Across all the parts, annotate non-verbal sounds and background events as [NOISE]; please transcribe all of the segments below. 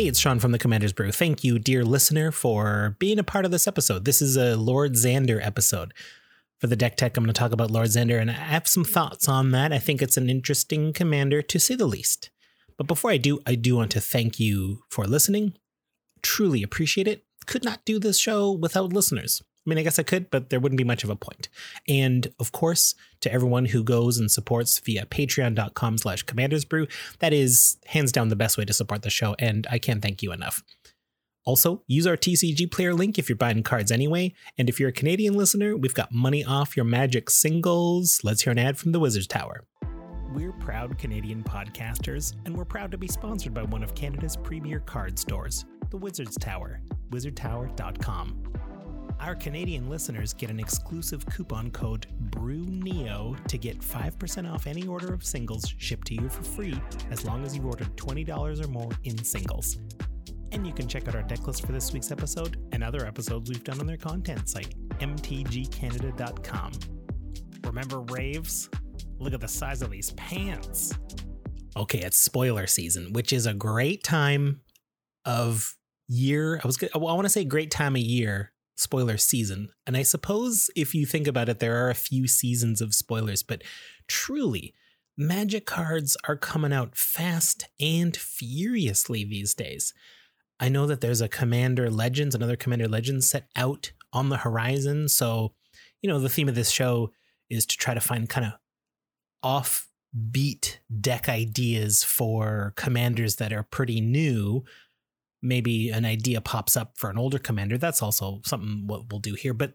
Hey, it's Sean from the Commander's Brew. Thank you, dear listener, for being a part of this episode. This is a Lord Xander episode. For the deck tech, I'm going to talk about Lord Xander, and I have some thoughts on that. I think it's an interesting commander, to say the least. But before I do, I do want to thank you for listening. Truly appreciate it. Could not do this show without listeners. I mean, I guess I could, but there wouldn't be much of a point. And of course, to everyone who goes and supports via patreon.com slash commandersbrew, that is hands down the best way to support the show, and I can't thank you enough. Also, use our TCG player link if you're buying cards anyway. And if you're a Canadian listener, we've got money off your magic singles. Let's hear an ad from the Wizards Tower. We're proud Canadian podcasters, and we're proud to be sponsored by one of Canada's premier card stores, the Wizards Tower, wizardtower.com. Our Canadian listeners get an exclusive coupon code BREWNEO to get 5% off any order of singles shipped to you for free as long as you've ordered $20 or more in singles. And you can check out our deck list for this week's episode and other episodes we've done on their content site, mtgcanada.com. Remember raves? Look at the size of these pants. Okay, it's spoiler season, which is a great time of year. I was. Well, I want to say great time of year spoiler season. And I suppose if you think about it, there are a few seasons of spoilers, but truly, magic cards are coming out fast and furiously these days. I know that there's a Commander Legends, another Commander Legends set out on the horizon. So, you know, the theme of this show is to try to find kind of offbeat deck ideas for commanders that are pretty new maybe an idea pops up for an older commander. That's also something what we'll do here. But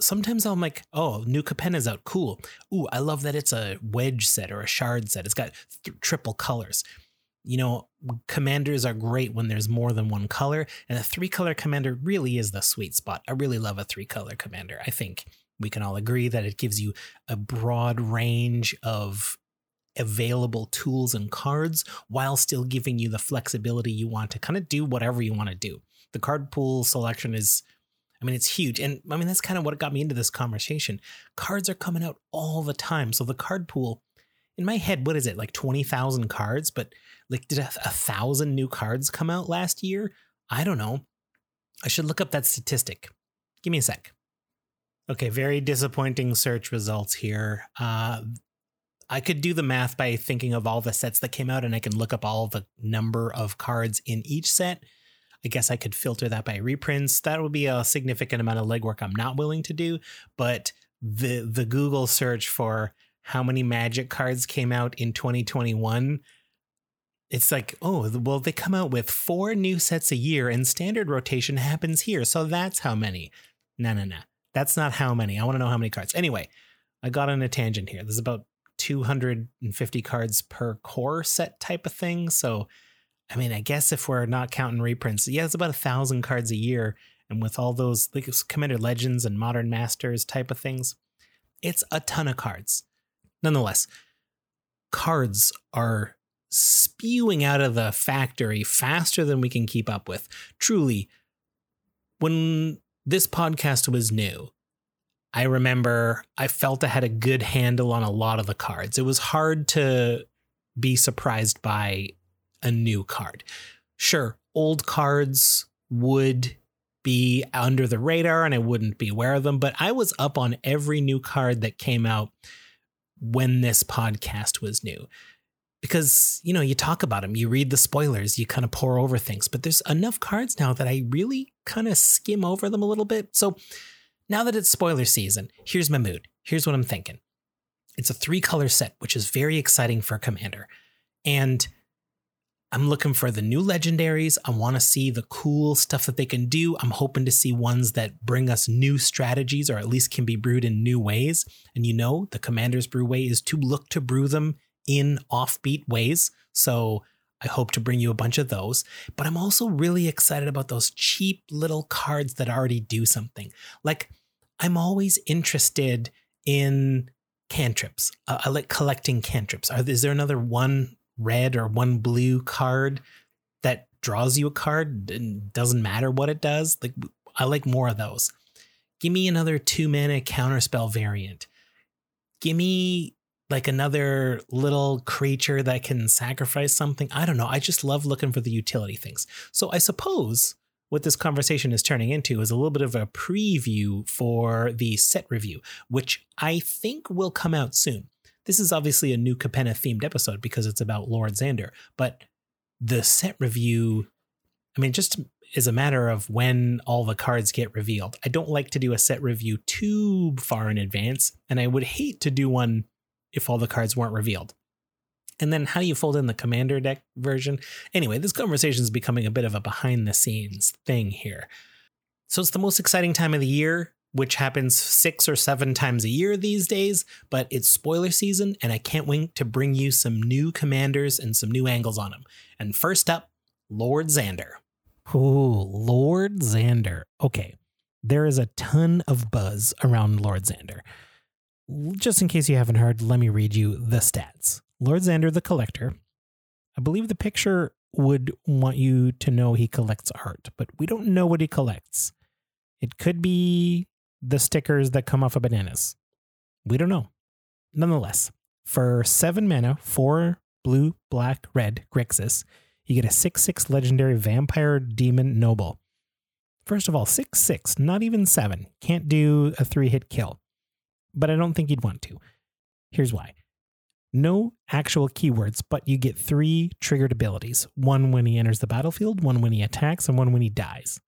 sometimes I'm like, oh, new Capenna's out. Cool. Ooh, I love that it's a wedge set or a shard set. It's got th- triple colors. You know, commanders are great when there's more than one color, and a three color commander really is the sweet spot. I really love a three color commander. I think we can all agree that it gives you a broad range of available tools and cards while still giving you the flexibility you want to kind of do whatever you want to do. The card pool selection is, I mean, it's huge. And I mean, that's kind of what got me into this conversation. Cards are coming out all the time. So the card pool, in my head, what is it, like 20,000 cards? But like, did a, a thousand new cards come out last year? I don't know. I should look up that statistic. Give me a sec. Okay, very disappointing search results here. Uh, I could do the math by thinking of all the sets that came out and I can look up all the number of cards in each set. I guess I could filter that by reprints. That would be a significant amount of legwork I'm not willing to do, but the the Google search for how many magic cards came out in 2021 it's like, oh, well, they come out with four new sets a year and standard rotation happens here. So that's how many. No, no, no. That's not how many. I want to know how many cards. Anyway, I got on a tangent here. There's about 250 cards per core set type of thing. So, I mean, I guess if we're not counting reprints, yeah, it's about a thousand cards a year. And with all those like Commander Legends and Modern Masters type of things, it's a ton of cards. Nonetheless, cards are spewing out of the factory faster than we can keep up with. Truly, when this podcast was new, I remember I felt I had a good handle on a lot of the cards. It was hard to be surprised by a new card. Sure, old cards would be under the radar and I wouldn't be aware of them, but I was up on every new card that came out when this podcast was new. Because, you know, you talk about them, you read the spoilers, you kind of pour over things, but there's enough cards now that I really kind of skim over them a little bit. So, now that it's spoiler season, here's my mood. Here's what I'm thinking. It's a three color set, which is very exciting for a Commander. And I'm looking for the new legendaries. I want to see the cool stuff that they can do. I'm hoping to see ones that bring us new strategies or at least can be brewed in new ways. And you know, the Commander's Brew way is to look to brew them in offbeat ways. So I hope to bring you a bunch of those. But I'm also really excited about those cheap little cards that already do something. Like, I'm always interested in cantrips. Uh, I like collecting cantrips. Are, is there another one red or one blue card that draws you a card and doesn't matter what it does? Like, I like more of those. Give me another two mana counterspell variant. Give me like another little creature that can sacrifice something. I don't know. I just love looking for the utility things. So I suppose what this conversation is turning into is a little bit of a preview for the set review, which I think will come out soon. This is obviously a new Capenna themed episode because it's about Lord Xander, but the set review, I mean, just is a matter of when all the cards get revealed. I don't like to do a set review too far in advance, and I would hate to do one if all the cards weren't revealed. And then how do you fold in the commander deck version? Anyway, this conversation is becoming a bit of a behind the scenes thing here. So it's the most exciting time of the year, which happens six or seven times a year these days, but it's spoiler season, and I can't wait to bring you some new commanders and some new angles on them. And first up, Lord Xander. Ooh, Lord Xander. Okay, there is a ton of buzz around Lord Xander. Just in case you haven't heard, let me read you the stats. Lord Xander the Collector. I believe the picture would want you to know he collects art, but we don't know what he collects. It could be the stickers that come off of bananas. We don't know. Nonetheless, for seven mana, four blue, black, red Grixis, you get a 6 6 legendary vampire demon noble. First of all, 6 6, not even 7. Can't do a three hit kill. But I don't think you'd want to. Here's why no actual keywords, but you get three triggered abilities one when he enters the battlefield, one when he attacks, and one when he dies.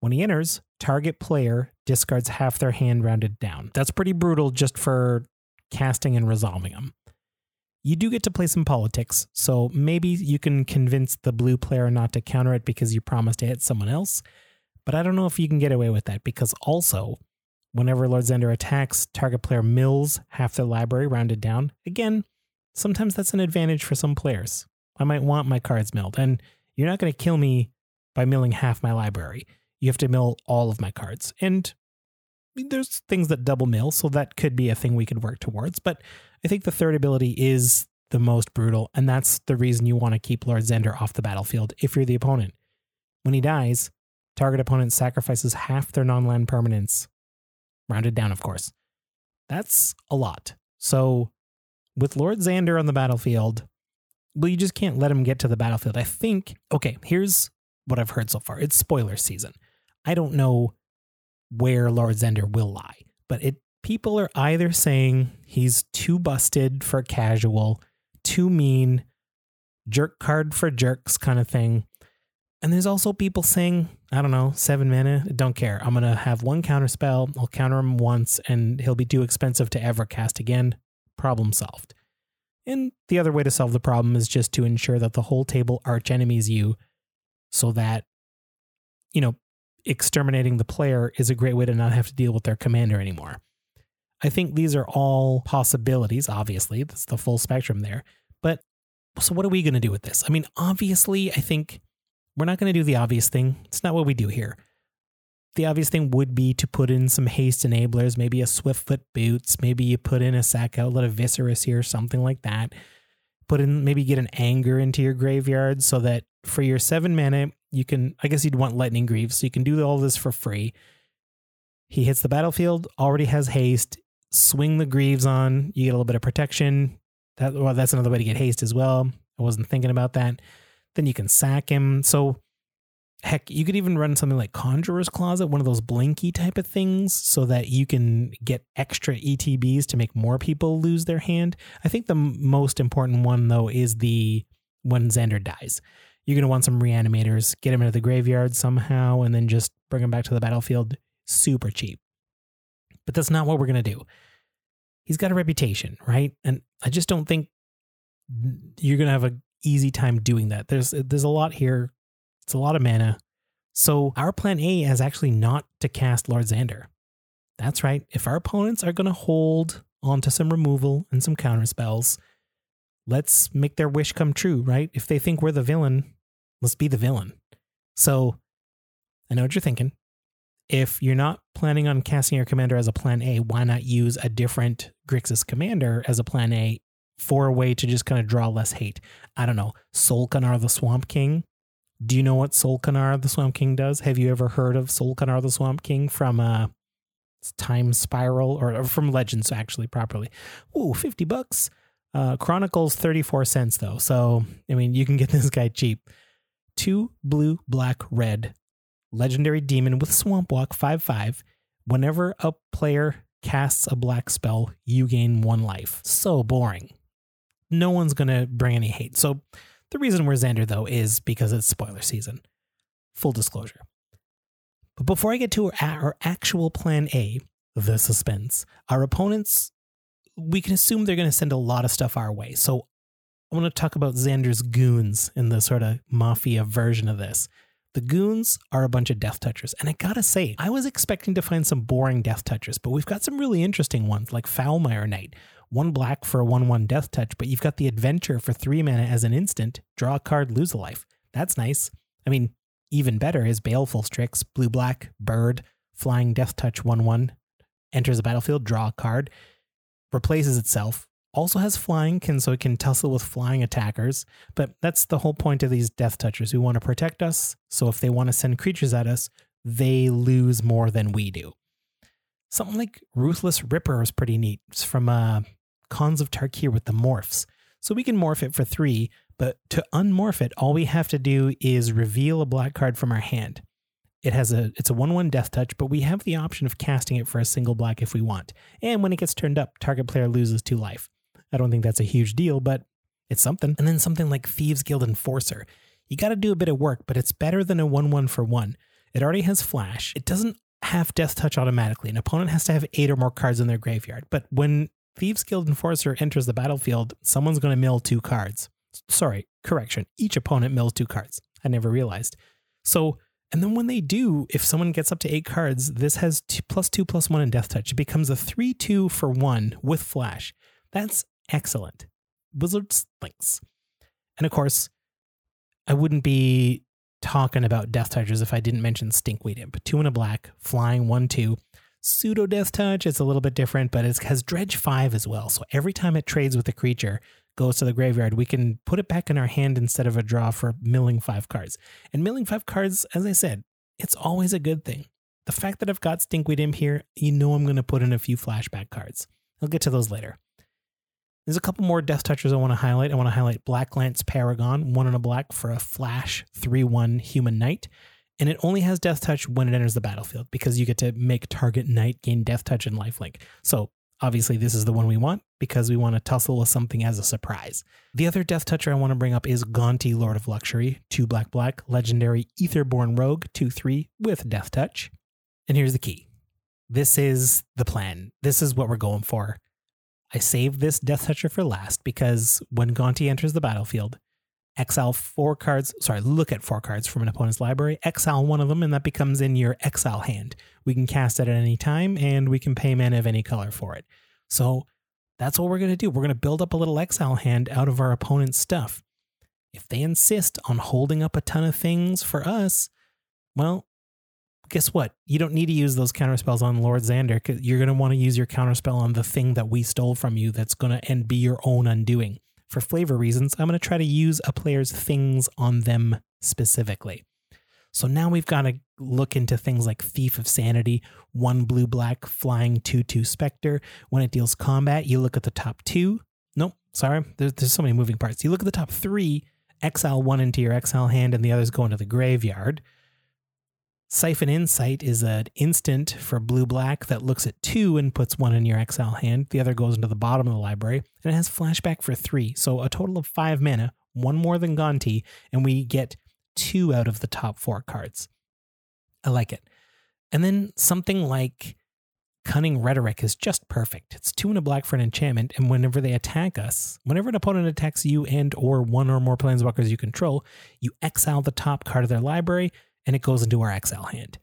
When he enters, target player discards half their hand rounded down. That's pretty brutal just for casting and resolving them. You do get to play some politics, so maybe you can convince the blue player not to counter it because you promised to hit someone else. But I don't know if you can get away with that because also, whenever Lord Xander attacks, target player mills half their library rounded down. Again, sometimes that's an advantage for some players. I might want my cards milled, and you're not going to kill me by milling half my library. You have to mill all of my cards. And there's things that double mill, so that could be a thing we could work towards. But I think the third ability is the most brutal, and that's the reason you want to keep Lord Xander off the battlefield if you're the opponent. When he dies, target opponent sacrifices half their non land permanents, rounded down, of course. That's a lot. So, with Lord Xander on the battlefield, well, you just can't let him get to the battlefield. I think, okay, here's what I've heard so far it's spoiler season. I don't know where Lord Xander will lie. But it people are either saying he's too busted for casual, too mean, jerk card for jerks kind of thing. And there's also people saying, I don't know, seven mana, don't care. I'm gonna have one counter spell, I'll counter him once, and he'll be too expensive to ever cast again. Problem solved. And the other way to solve the problem is just to ensure that the whole table arch enemies you so that, you know, exterminating the player is a great way to not have to deal with their commander anymore. I think these are all possibilities, obviously. That's the full spectrum there. But so, what are we going to do with this? I mean, obviously, I think we're not going to do the obvious thing. It's not what we do here. The obvious thing would be to put in some haste enablers, maybe a Swiftfoot Boots, maybe you put in a sack outlet of Viscera Seer, something like that. Put in, maybe get an Anger into your graveyard so that for your seven mana, you can I guess you'd want lightning greaves, so you can do all this for free. He hits the battlefield, already has haste. Swing the greaves on, you get a little bit of protection. That well, that's another way to get haste as well. I wasn't thinking about that. Then you can sack him. So heck, you could even run something like Conjurer's Closet, one of those blinky type of things, so that you can get extra ETBs to make more people lose their hand. I think the most important one though is the when Xander dies you're going to want some reanimators, get him into the graveyard somehow, and then just bring him back to the battlefield super cheap. But that's not what we're going to do. He's got a reputation, right? And I just don't think you're going to have an easy time doing that. There's there's a lot here. It's a lot of mana. So our plan A is actually not to cast Lord Xander. That's right. If our opponents are going to hold onto some removal and some counter spells, let's make their wish come true, right? If they think we're the villain, let's be the villain. So I know what you're thinking. If you're not planning on casting your commander as a plan A, why not use a different Grixis commander as a plan A for a way to just kind of draw less hate? I don't know. Sol'Kanar the Swamp King. Do you know what Sol'Kanar the Swamp King does? Have you ever heard of Sol'Kanar the Swamp King from uh, Time Spiral or, from Legends, actually, properly? Ooh, 50 bucks Uh, Chronicles 34 cents though. So, I mean, you can get [LAUGHS] this guy cheap. Two blue, black, red. Legendary demon with swamp walk 5 5. Whenever a player casts a black spell, you gain one life. So boring. No one's going to bring any hate. So, the reason we're Xander though is because it's spoiler season. Full disclosure. But before I get to our actual plan A, the suspense, our opponents, we can assume they're going to send a lot of stuff our way. So I want to talk about Xander's goons in the sort of mafia version of this. The goons are a bunch of death touchers. And I gotta say, I was expecting to find some boring death touchers, but we've got some really interesting ones like Foulmire Knight. One black for a 1 1 death touch, but you've got the adventure for three mana as an instant, draw a card, lose a life. That's nice. I mean, even better is Baleful Strix, blue black, bird, flying death touch 1 1, enters the battlefield, draw a card, replaces itself, also has flying, can so it can tussle with flying attackers. But that's the whole point of these death touchers who want to protect us. So if they want to send creatures at us, they lose more than we do. Something like Ruthless Ripper is pretty neat. It's from uh, Khans of Tarkir with the morphs. So we can morph it for three, but to unmorph it, all we have to do is reveal a black card from our hand. It has a it's a 1/1 death touch, but we have the option of casting it for a single black if we want. And when it gets turned up, target player loses 2 life. I don't think that's a huge deal, but it's something. And then something like Thieves Guild Enforcer. You got to do a bit of work, but it's better than a 1/1 for 1. It already has flash. It doesn't have death touch automatically. An opponent has to have 8 or more cards in their graveyard. But when Thieves Guild Enforcer enters the battlefield, someone's going to mill 2 cards. Sorry, correction. Each opponent mills 2 cards. I never realized. So and then when they do, if someone gets up to eight cards, this has two, plus two plus one in death touch. It becomes a three two for one with flash. That's excellent. Wizards thinks. And of course, I wouldn't be talking about death touchers if I didn't mention Stinkweed Imp. Two in a black, flying one two. Pseudo death touch, it's a little bit different, but it has dredge five as well. So every time it trades with a creature, goes to the graveyard, we can put it back in our hand instead of a draw for milling five cards. And milling five cards, as I said, it's always a good thing. The fact that I've got Stinkweed Imp here, you know I'm going to put in a few flashback cards. I'll get to those later. There's a couple more Death Touchers I want to highlight. I want to highlight Black Lance Paragon, one in a black for a flash 3 1 human knight. And it only has Death Touch when it enters the battlefield because you get to make target knight gain Death Touch and lifelink. So Obviously, this is the one we want because we want to tussle with something as a surprise. The other Death Toucher I want to bring up is Gonti, Lord of Luxury, 2 black black, legendary Aetherborn Rogue, 2 3 with Death Touch. And here's the key this is the plan. This is what we're going for. I saved this Death Toucher for last because when Gonti enters the battlefield, exile four cards, sorry, look at four cards from an opponent's library, exile one of them, and that becomes in your exile hand. We can cast it at any time and we can pay mana of any color for it. So that's what we're going to do. We're going to build up a little exile hand out of our opponent's stuff. If they insist on holding up a ton of things for us, well, guess what? You don't need to use those counterspells on Lord Xander because you're going to want to use your counterspell on the thing that we stole from you that's going to and be your own undoing for flavor reasons, I'm going to try to use a player's things on them specifically. So now we've got to look into things like Thief of Sanity, one blue black flying 2 2 Spectre. When it deals combat, you look at the top two. Nope, sorry, there's, there's so many moving parts. You look at the top three, exile one into your exile hand, and the others go into the graveyard. Siphon Insight is an instant for blue black that looks at two and puts one in your exile hand. The other goes into the bottom of the library, and it has flashback for three. So a total of five mana, one more than Gonti, and we get two out of the top four cards. I like it. And then something like Cunning Rhetoric is just perfect. It's two and a black for an enchantment, and whenever they attack us, whenever an opponent attacks you and or one or more planeswalkers you control, you exile the top card of their library and it goes into our exile hand.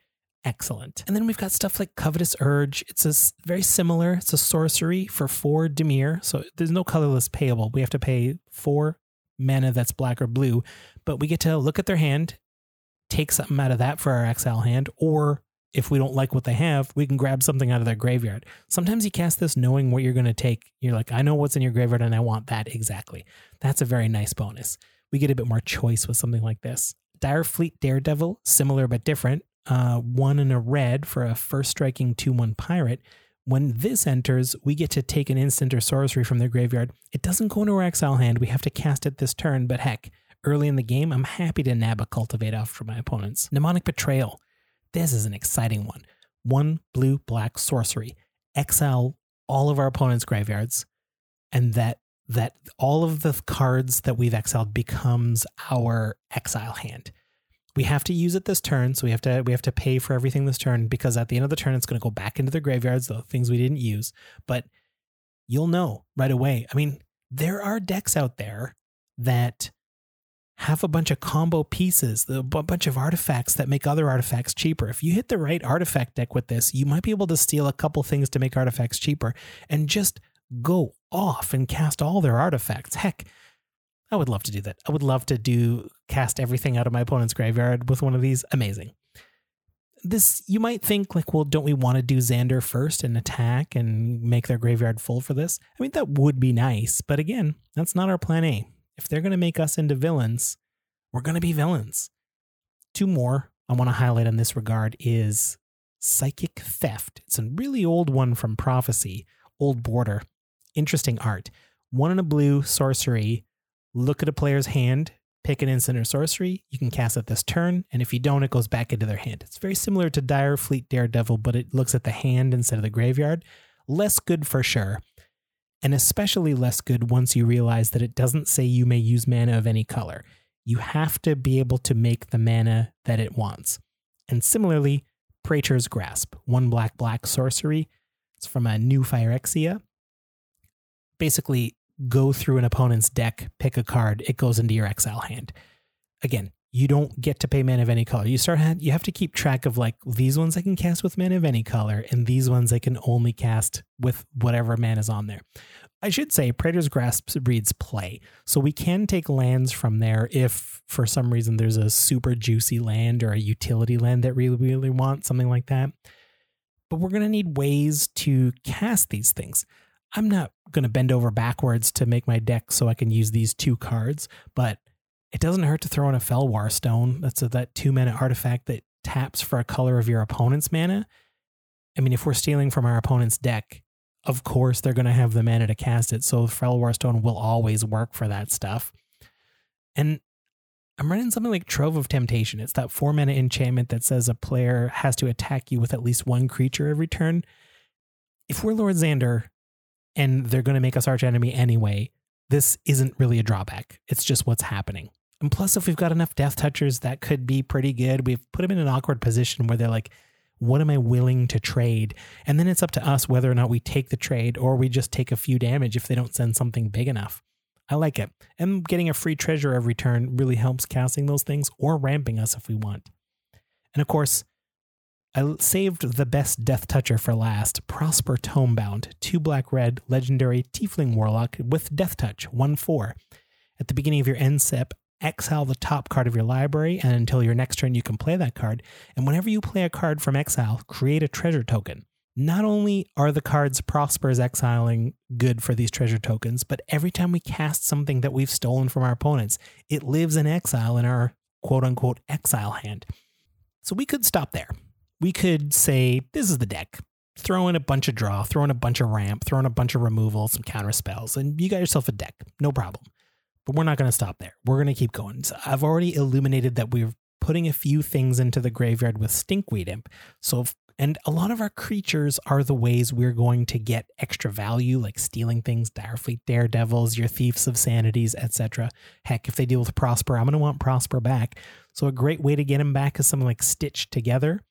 Excellent. And then we've got stuff like Covetous Urge. It's a very similar. It's a sorcery for four Dimir. So there's no colorless payable. We have to pay four mana that's black or blue, but we get to look at their hand, take something out of that for our exile hand, or if we don't like what they have, we can grab something out of their graveyard. Sometimes you cast this knowing what you're going to take. You're like, I know what's in your graveyard and I want that exactly. That's a very nice bonus. We get a bit more choice with something like this. Dire Fleet Daredevil, similar but different. Uh, one in a red for a first striking 2 1 pirate. When this enters, we get to take an instant or sorcery from their graveyard. It doesn't go into our exile hand. We have to cast it this turn, but heck, early in the game, I'm happy to nab a cultivate off from my opponents. Mnemonic Betrayal. This is an exciting one. One blue black sorcery. Exile all of our opponents' graveyards, and that that all of the cards that we've exiled becomes our exile hand. We have to use it this turn, so we have to we have to pay for everything this turn because at the end of the turn it's going to go back into the graveyards, the things we didn't use. But you'll know right away. I mean, there are decks out there that have a bunch of combo pieces, a bunch of artifacts that make other artifacts cheaper. If you hit the right artifact deck with this, you might be able to steal a couple things to make artifacts cheaper and just go off and cast all their artifacts. Heck, I would love to do that. I would love to do cast everything out of my opponent's graveyard with one of these. Amazing. This you might think like, well, don't we want to do Xander first and attack and make their graveyard full for this? I mean, that would be nice, but again, that's not our plan A. If they're going to make us into villains, we're going to be villains. Two more I want to highlight in this regard is Psychic Theft. It's a really old one from Prophecy, old border. Interesting art. One in a blue sorcery look at a player's hand, pick an instant or sorcery. You can cast it this turn, and if you don't, it goes back into their hand. It's very similar to Dire Fleet Daredevil, but it looks at the hand instead of the graveyard. Less good for sure, and especially less good once you realize that it doesn't say you may use mana of any color. You have to be able to make the mana that it wants. And similarly, Praetor's Grasp, one black black sorcery. It's from a new Phyrexia. Basically, go through an opponent's deck, pick a card, it goes into your exile hand. Again, you don't get to pay mana of any color. You start you have to keep track of like these ones I can cast with mana of any color, and these ones I can only cast with whatever mana is on there. I should say Praetor's Grasp reads play. So we can take lands from there if for some reason there's a super juicy land or a utility land that really, really want, something like that. But we're to need ways to cast these things. I'm not going to bend over backwards to make my deck so I can use these two cards, but it doesn't hurt to throw in a Fellwar Stone. That's a, that two mana artifact that taps for a color of your opponent's mana. I mean, if we're stealing from our opponent's deck, of course they're going to have the mana to cast it. So Fellwar Stone will always work for that stuff. And I'm running something like Trove of Temptation. It's that four mana enchantment that says a player has to attack you with at least one creature every turn. If we're Lord Xander, and they're going to make us arch enemy anyway, this isn't really a drawback. It's just what's happening. And plus, if we've got enough death touchers, that could be pretty good. We've put them in an awkward position where they're like, what am I willing to trade? And then it's up to us whether or not we take the trade or we just take a few damage if they don't send something big enough. I like it. And getting a free treasure every turn really helps casting those things or ramping us if we want. And of course, I saved the best Death Toucher for last Prosper Tomebound, two black red, legendary Tiefling Warlock with Death Touch, 1 4. At the beginning of your end step, exile the top card of your library, and until your next turn, you can play that card. And whenever you play a card from exile, create a treasure token. Not only are the cards Prosper's exiling good for these treasure tokens, but every time we cast something that we've stolen from our opponents, it lives in exile in our quote unquote exile hand. So we could stop there we could say this is the deck. Throw in a bunch of draw, throw in a bunch of ramp, throw in a bunch of removal, some counter spells, and you got yourself a deck. No problem. But we're not going to stop there. We're going to keep going. So I've already illuminated that we're putting a few things into the graveyard with Stinkweed Imp. So, if, and a lot of our creatures are the ways we're going to get extra value, like stealing things, Dire Fleet Daredevils, your Thieves of Sanities, etc. Heck, if they deal with Prosper, I'm going to want Prosper back. So a great way to get him back is something like Stitch Together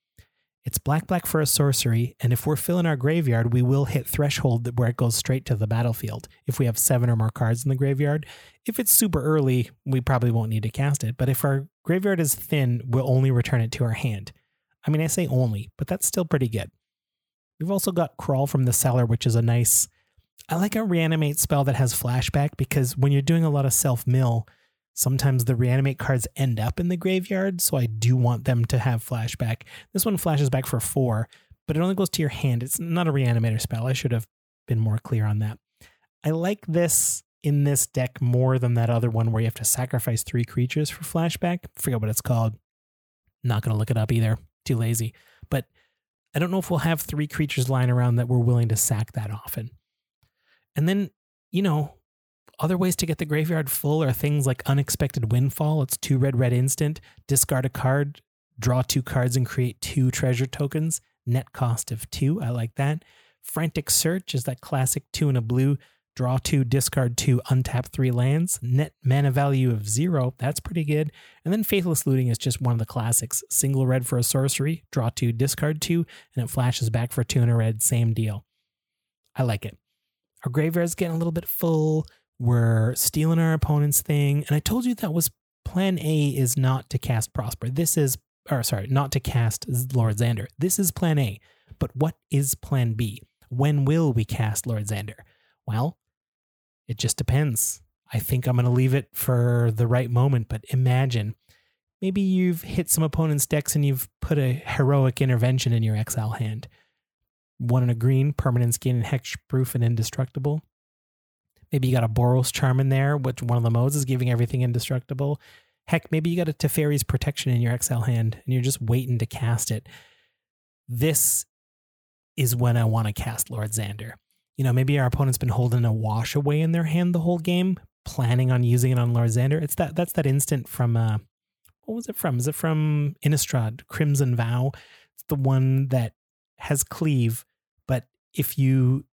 it's black black for a sorcery, and if we're filling our graveyard, we will hit threshold where it goes straight to the battlefield. If we have seven or more cards in the graveyard, if it's super early, we probably won't need to cast it. But if our graveyard is thin, we'll only return it to our hand. I mean, I say only, but that's still pretty good. We've also got Crawl from the Cellar, which is a nice. I like a reanimate spell that has flashback because when you're doing a lot of self mill, Sometimes the reanimate cards end up in the graveyard, so I do want them to have flashback. This one flashes back for four, but it only goes to your hand. It's not a reanimator spell. I should have been more clear on that. I like this in this deck more than that other one where you have to sacrifice three creatures for flashback. I forget what it's called. Not going to look it up either. Too lazy. But I don't know if we'll have three creatures lying around that we're willing to sack that often. And then, you know, other ways to get the graveyard full are things like Unexpected Windfall. It's two red, red instant, discard a card, draw two cards, and create two treasure tokens. Net cost of two. I like that. Frantic Search is that classic two and a blue draw two, discard two, untap three lands, net mana value of zero. That's pretty good. And then Faithless Looting is just one of the classics. Single red for a sorcery, draw two, discard two, and it flashes back for two and a red. Same deal. I like it. Our graveyard's getting a little bit full. We're stealing our opponent's thing. And I told you that was plan A is not to cast Prosper. This is, or sorry, not to cast Lord Xander. This is plan A. But what is plan B? When will we cast Lord Xander? Well, it just depends. I think I'm going to leave it for the right moment, but imagine maybe you've hit some opponent's decks and you've put a heroic intervention in your exile hand. One in a green, permanent skin and hexproof and indestructible. Maybe you got a Boros Charm in there, which one of the modes is giving everything indestructible. Heck, maybe you got a Teferi's Protection in your exile hand and you're just waiting to cast it. This is when I want to cast Lord Xander you know, maybe our opponent's been holding a wash away in their hand the whole game, planning on using it on Lord Xander. It's that that's that instant from uh what was it from? Is it from Innistrad, Crimson Vow? It's the one that has cleave, but if you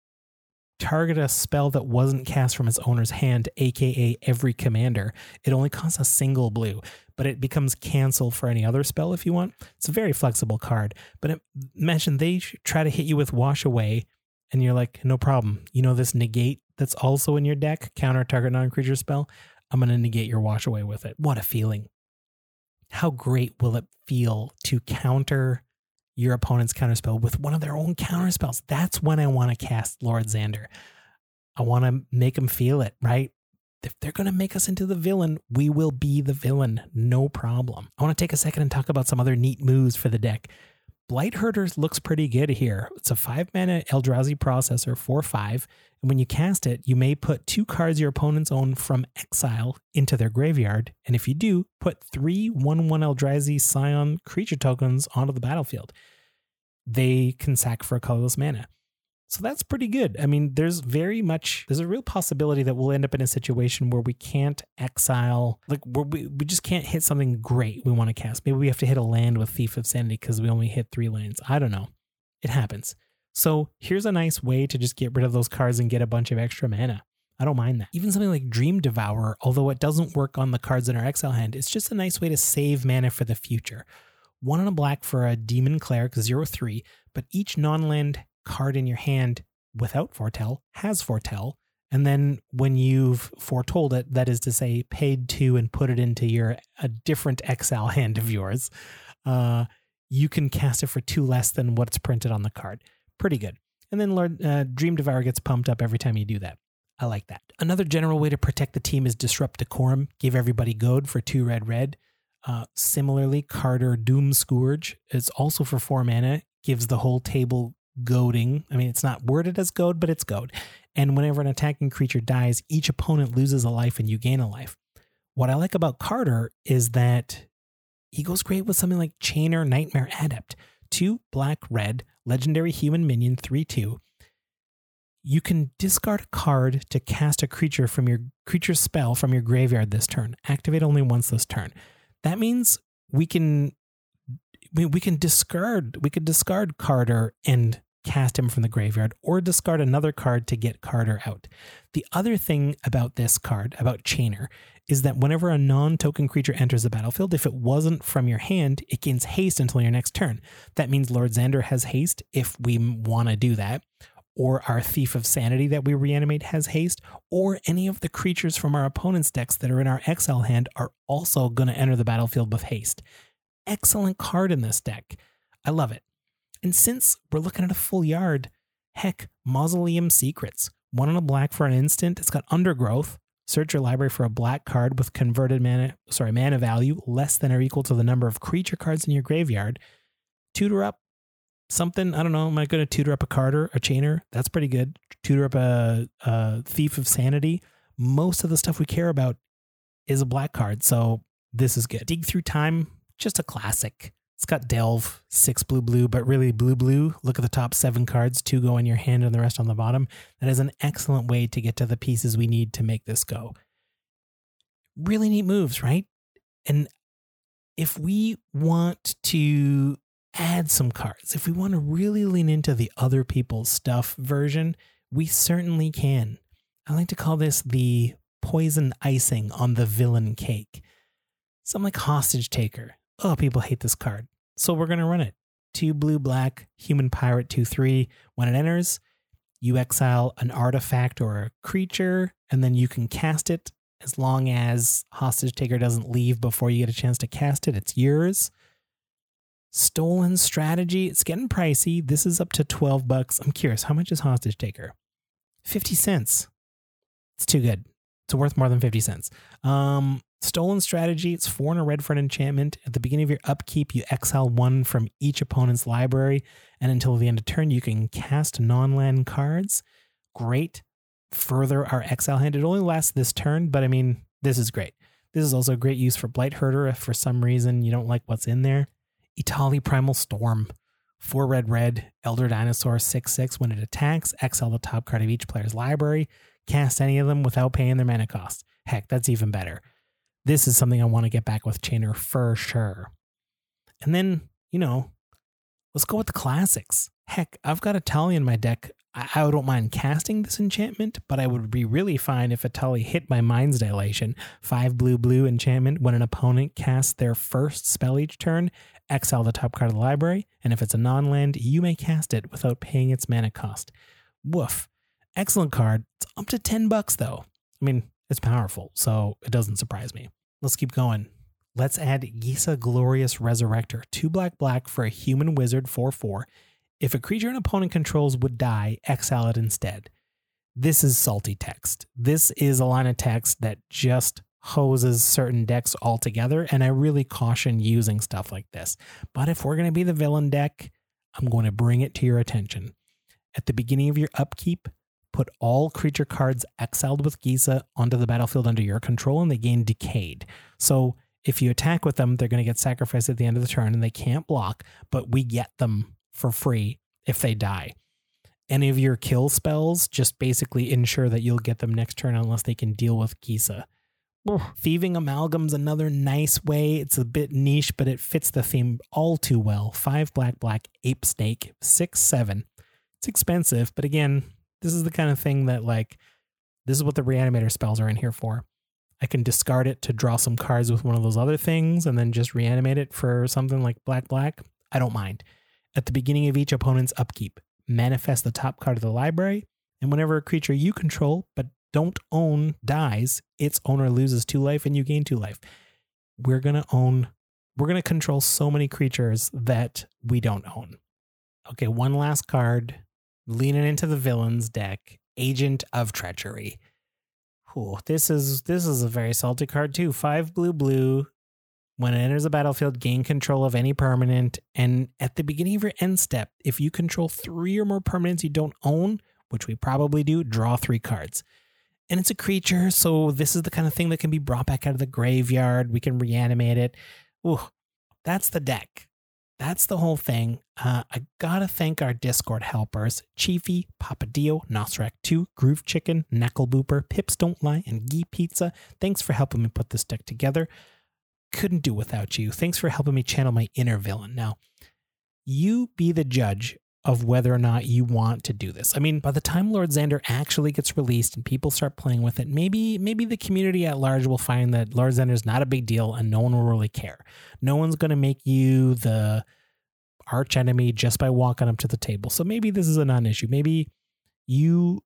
target a spell that wasn't cast from its owner's hand, aka every commander, it only costs a single blue, but it becomes cancel for any other spell if you want. It's a very flexible card. But imagine they try to hit you with Wash Away and you're like, no problem. You know this negate that's also in your deck, counter target non creature spell? I'm going to negate your wash away with it. What a feeling. How great will it feel to counter your opponent's counterspell with one of their own counterspells? That's when I want to cast Lord Xander. I want to make them feel it, right? If they're going to make us into the villain, we will be the villain, no problem. I want to take a second and talk about some other neat moves for the deck. Blight Herders looks pretty good here. It's a five mana Eldrazi processor, 4 5. And when you cast it, you may put two cards your opponents own from exile into their graveyard. And if you do, put three 1 1 Eldrazi Scion creature tokens onto the battlefield. They can sack for a colorless mana. So that's pretty good. I mean, there's very much there's a real possibility that we'll end up in a situation where we can't exile like we we just can't hit something great we want to cast. Maybe we have to hit a land with Thief of Sanity because we only hit three lands. I don't know. It happens. So here's a nice way to just get rid of those cards and get a bunch of extra mana. I don't mind that. Even something like Dream Devourer, although it doesn't work on the cards in our exile hand, it's just a nice way to save mana for the future. One on a black for a Demon Cleric, 0 3, but each non land card in your hand without foretell has foretell. And then when you've foretold it, that is to say, paid to and put it into your a different exile hand of yours, uh, you can cast it for two less than what's printed on the card. Pretty good. And then Lord uh, Dream Devourer gets pumped up every time you do that. I like that. Another general way to protect the team is disrupt decorum. Give everybody goad for two red red. Uh, similarly, Kardur Doomscourge is also for four mana. Gives the whole table goading. I mean, it's not worded as goad, but it's goad. And whenever an attacking creature dies, each opponent loses a life and you gain a life. What I like about Kardur is that he goes great with something like Chainer Nightmare Adept. Two black red, legendary human minion, 3 2. You can discard a card to cast a creature from your creature spell from your graveyard this turn. Activate only once this turn. That means we can we, we can discard we could discard Kardur and cast him from the graveyard or discard another card to get Kardur out. The other thing about this card, about Chainer, is that whenever a non token creature enters the battlefield, if it wasn't from your hand, it gains haste until your next turn. That means Lord Xander has haste if we want to do that, or our Thief of Sanity that we reanimate has haste, or any of the creatures from our opponent's decks that are in our exile hand are also going to enter the battlefield with haste. Excellent card in this deck. I love it. And since we're looking at a full yard, heck, Mausoleum Secrets. One on a black for an instant. It's got undergrowth. Search your library for a black card with converted mana, sorry, mana value less than or equal to the number of creature cards in your graveyard. Tutor up something. I don't know. Am I going to tutor up a Kardur, a chainer? That's pretty good. Tutor up a, a thief of sanity. Most of the stuff we care about is a black card, so this is good. Dig through time, just a classic. It's got Delve, six blue blue, but really blue blue. Look at the top seven cards, two go in your hand and the rest on the bottom. That is an excellent way to get to the pieces we need to make this go. Really neat moves, right? And if we want to add some cards, if we want to really lean into the other people's stuff version, we certainly can. I like to call this the poison icing on the villain cake. Something like Hostage Taker. Oh, people hate this card. So we're going to run it. Two blue black, human pirate 2 3. When it enters, you exile an artifact or a creature, and then you can cast it as long as Hostage Taker doesn't leave before you get a chance to cast it. It's yours. Stolen strategy. It's getting pricey. This is up to 12 bucks. I'm curious, how much is Hostage Taker? 50 cents. It's too good. It's worth more than 50 cents. Um, stolen strategy, it's four and a red for an enchantment. At the beginning of your upkeep, you exile one from each opponent's library, and until the end of turn, you can cast non land cards. Great. Further our exile hand. It only lasts this turn, but I mean, this is great. This is also a great use for Blight Herder if for some reason you don't like what's in there. Etali Primal Storm. Four red red, Elder Dinosaur 6 6. When it attacks, exile the top card of each player's library cast any of them without paying their mana cost. Heck, that's even better. This is something I want to get back with Chainer for sure. And then, you know, let's go with the classics. Heck, I've got Etali in my deck. I, I don't mind casting this enchantment, but I would be really fine if Etali hit my Mind's Dilation. Five blue blue enchantment when an opponent casts their first spell each turn, exile the top card of the library, and if it's a non land, you may cast it without paying its mana cost. Woof. Excellent card. It's up to 10 bucks though. I mean, it's powerful, so it doesn't surprise me. Let's keep going. Let's add Gisa Glorious Resurrector, 2 black black for a human wizard 4 4. If a creature an opponent controls would die, exile it instead. This is salty text. This is a line of text that just hoses certain decks altogether, and I really caution using stuff like this. But if we're going to be the villain deck, I'm going to bring it to your attention. At the beginning of your upkeep, put all creature cards exiled with Gisa onto the battlefield under your control and they gain decayed. So if you attack with them, they're going to get sacrificed at the end of the turn and they can't block, but we get them for free if they die. Any of your kill spells just basically ensure that you'll get them next turn unless they can deal with Gisa. Thieving Amalgam's another nice way. It's a bit niche, but it fits the theme all too well. Five black, black, ape snake, six, seven. It's expensive, but again, this is the kind of thing that like this is what the reanimator spells are in here for. I can discard it to draw some cards with one of those other things and then just reanimate it for something like black black. I don't mind. At the beginning of each opponent's upkeep, manifest the top card of the library, and whenever a creature you control but don't own dies, its owner loses two life and you gain two life. We're going to own we're going to control so many creatures that we don't own. Okay, one last card leaning into the villains deck, Agent of Treachery. This is this is a very salty card too. Five blue blue. When it enters the battlefield, gain control of any permanent. And at the beginning of your end step, if you control three or more permanents you don't own, which we probably do, draw three cards. And it's a creature, so this is the kind of thing that can be brought back out of the graveyard. We can reanimate it. Ooh, that's the deck. That's the whole thing. Uh, I gotta thank our Discord helpers Chiefy, Papadio, Nosrak2, Groove Chicken, Knuckle Booper, Pips Don't Lie, and Gee Pizza. Thanks for helping me put this deck together. Couldn't do without you. Thanks for helping me channel my inner villain. Now, you be the judge of whether or not you want to do this. I mean, by the time Lord Xander actually gets released and people start playing with it, maybe maybe the community at large will find that Lord Xander is not a big deal and no one will really care. No one's going to make you the arch enemy just by walking up to the table. So maybe this is a non-issue. Maybe you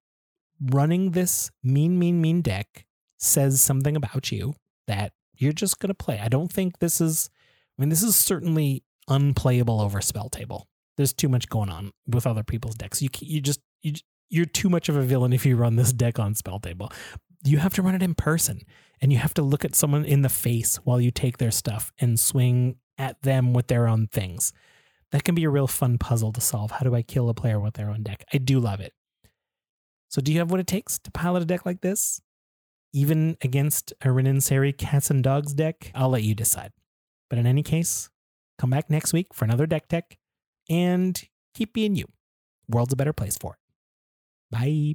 running this mean mean mean deck says something about you that you're just going to play. I don't think this is I mean this is certainly unplayable over spell table there's too much going on with other people's decks. You you just you you're too much of a villain if you run this deck on spell table. You have to run it in person and you have to look at someone in the face while you take their stuff and swing at them with their own things. That can be a real fun puzzle to solve. How do I kill a player with their own deck? I do love it. So do you have what it takes to pilot a deck like this? Even against a Rin and Seri Cats and Dogs deck? I'll let you decide. But in any case, Come back next week for another deck tech and keep being you. World's a better place for it. Bye.